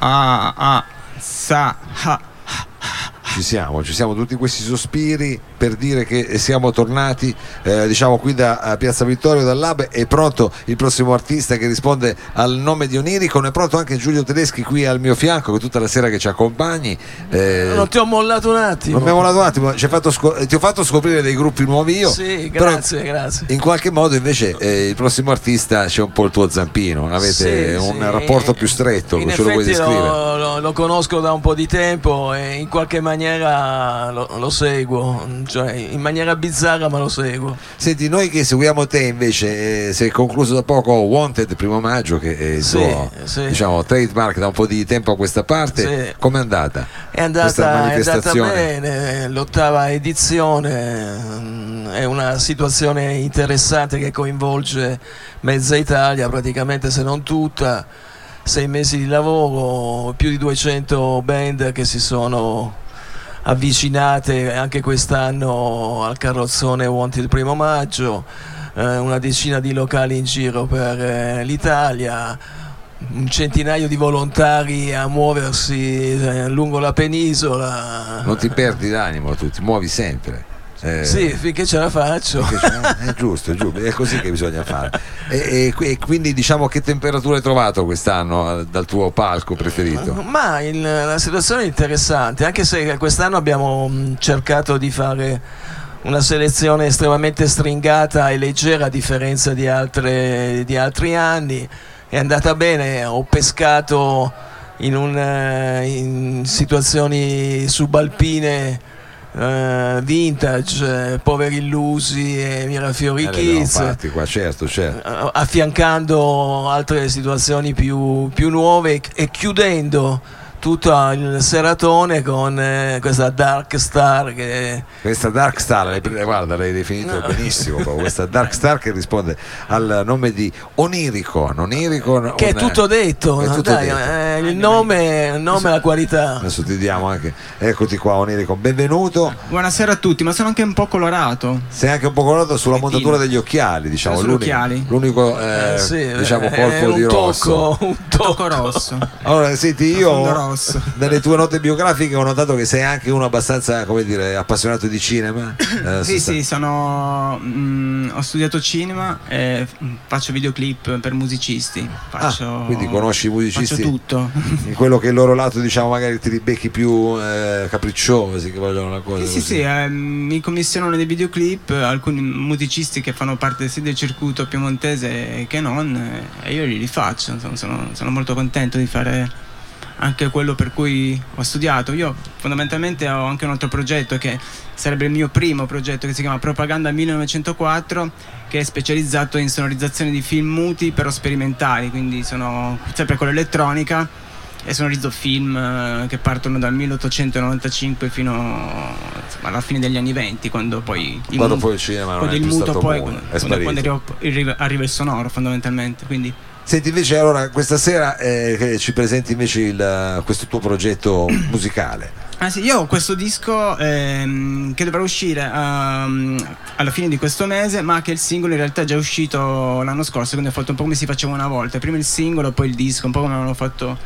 ah, ah, sa, ha. Ci siamo, ci siamo tutti questi sospiri per dire che siamo tornati eh, diciamo qui da Piazza Vittorio dal Lab è pronto il prossimo artista che risponde al nome di Onirico. È pronto anche Giulio Tedeschi qui al mio fianco che tutta la sera che ci accompagni. Eh, non ti ho mollato un attimo. Non mi ho mollato un attimo scop- ti ho fatto scoprire dei gruppi nuovi io. Sì grazie grazie. in qualche modo invece eh, il prossimo artista c'è un po' il tuo zampino avete sì, un sì. rapporto più stretto in ce lo vuoi descrivere lo, lo, lo, conosco da un po' di tempo e in qualche maniera lo, lo seguo cioè in maniera bizzarra ma lo seguo. Senti, noi che seguiamo te invece, eh, si è concluso da poco Wanted primo maggio che è il sì, tuo sì. Diciamo, trademark da un po' di tempo a questa parte, sì. com'è andata? È andata, è andata bene, l'ottava edizione mm, è una situazione interessante che coinvolge mezza Italia, praticamente se non tutta sei mesi di lavoro, più di 200 band che si sono avvicinate anche quest'anno al carrozzone Wanted il primo maggio, eh, una decina di locali in giro per eh, l'Italia, un centinaio di volontari a muoversi eh, lungo la penisola. Non ti perdi d'animo, tu ti muovi sempre. Eh, sì, finché ce la faccio. è giusto, è giusto, è così che bisogna fare. E, e, e, quindi diciamo che temperatura hai trovato quest'anno eh, dal tuo palco preferito? Ma il, la situazione è interessante, anche se quest'anno abbiamo mm, cercato di fare una selezione estremamente stringata e leggera a differenza di, altre, di altri anni. È andata bene, ho pescato in, un, eh, in situazioni subalpine Uh, vintage, eh, Poveri Illusi e Mirafiori eh, Kids, qua, certo, certo. Uh, affiancando altre situazioni più, più nuove e chiudendo tutto il seratone con eh, questa Dark Star che... questa Dark Star guarda l'hai definito no. benissimo questa Dark Star che risponde al nome di Onirico Onirico che un... è tutto detto, è tutto dai, detto. Eh, il nome, il nome la qualità. Adesso ti diamo anche eccoti qua Onirico benvenuto. Buonasera a tutti ma sono anche un po' colorato. Sei anche un po' colorato sulla montatura degli occhiali diciamo l'unico, occhiali. l'unico eh, sì, diciamo colpo di tocco, rosso. un tocco. Rosso. Allora senti io rosso. Nelle tue note biografiche ho notato che sei anche uno abbastanza, come dire, appassionato di cinema. Eh, sì, sì, sono, mh, mm, ho studiato cinema e faccio videoclip per musicisti. Ah, faccio, ah, quindi conosci i musicisti? Faccio tutto. In quello che il loro lato, diciamo, magari ti ribecchi più eh, capricciosi, che vogliono una cosa. Sì, così. sì, eh, mi commissionano dei videoclip, alcuni musicisti che fanno parte sia del circuito piemontese che non, e io li rifaccio. Sono, sono, sono molto contento di fare anche quello per cui ho studiato. Io fondamentalmente ho anche un altro progetto che sarebbe il mio primo progetto che si chiama Propaganda 1904 che è specializzato in sonorizzazione di film muti però sperimentali, quindi sono sempre con l'elettronica e sonorizzo film eh, che partono dal 1895 fino alla fine degli anni 20 quando poi il, quando mu- poi il cinema quando il muto poi quando, quando arriva, arriva, il sonoro fondamentalmente. Quindi Senti invece allora questa sera eh, ci presenti invece il, questo tuo progetto musicale. Ah sì, io ho questo disco ehm, che dovrà uscire um, alla fine di questo mese, ma che il singolo in realtà è già uscito l'anno scorso, quindi ho fatto un po' come si faceva una volta, prima il singolo, poi il disco, un po' come hanno fatto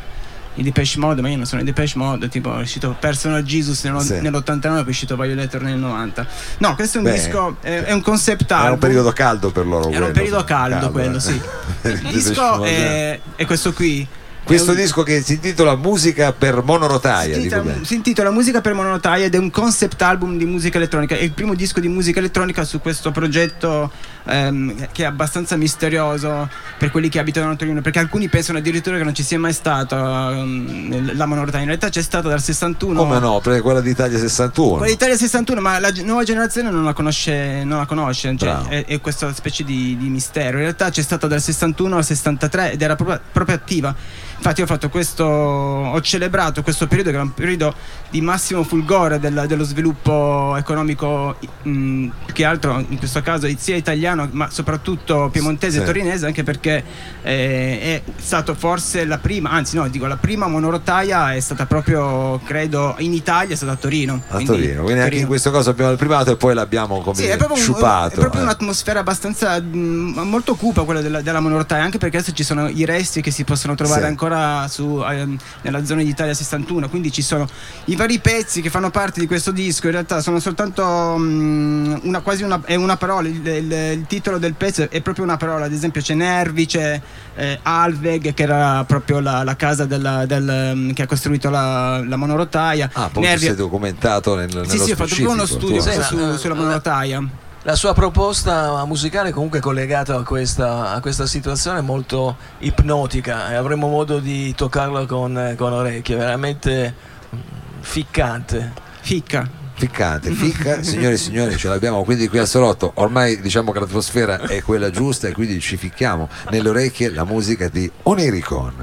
i Depeche Mode, ma io non sono i Depeche Mode, tipo è uscito Personal Jesus nell', sì. nell'89 e poi è uscito Violator nel 90. No, questo è un Beh, disco, è, è, un concept album. Era un periodo caldo per loro. Era quello, un periodo caldo, caldo quello, eh. sì. Il disco è, è questo qui questo un... disco che si intitola Musica per monorotaia. Si intitola, si intitola Musica per monorotaia ed è un concept album di musica elettronica. È il primo disco di musica elettronica su questo progetto ehm, che è abbastanza misterioso per quelli che abitano a Torino. Perché alcuni pensano addirittura che non ci sia mai stata um, la monorotaia. In realtà c'è stata dal 61. Come no? Perché quella d'Italia 61. Quella d'Italia 61, ma la nuova generazione non la conosce. Non la conosce cioè è, è, questa specie di, di, mistero. In realtà c'è stata dal 61 al 63 ed era proprio, proprio attiva. Infatti ho fatto questo, ho celebrato questo periodo che era un periodo di massimo fulgore del, dello sviluppo economico, mh, più che altro in questo caso sia italiano ma soprattutto piemontese sì. e torinese, anche perché eh, è stato forse la prima, anzi no, dico la prima monorotaia è stata proprio, credo, in Italia è stata a Torino. A quindi, Torino, quindi anche in questo caso abbiamo il primato e poi l'abbiamo come sì, è sciupato. è proprio eh. un'atmosfera abbastanza mh, molto cupa quella della, della monorotaia, anche perché adesso ci sono i resti che si possono trovare sì. ancora ancora su, eh, nella zona d'Italia 61, quindi ci sono i vari pezzi che fanno parte di questo disco, in realtà sono soltanto um, una, quasi una, è una parola, il, il, il, titolo del pezzo è proprio una parola, ad esempio c'è Nervi, c'è eh, Alveg che era proprio la, la casa della, del, um, che ha costruito la, la monorotaia. Ah, poi Nervi... si è documentato nel, nello Sì, sì, ho fatto proprio uno studio sì, su, sulla monorotaia. La sua proposta musicale comunque collegata a questa, a questa situazione è molto ipnotica e avremo modo di toccarla con, con orecchie, veramente mm, ficcante. Ficca. Ficcante, ficca, signore e signori, ce l'abbiamo quindi qui al salotto. Ormai diciamo che l'atmosfera è quella giusta e quindi ci ficchiamo nelle orecchie la musica di Oniricon.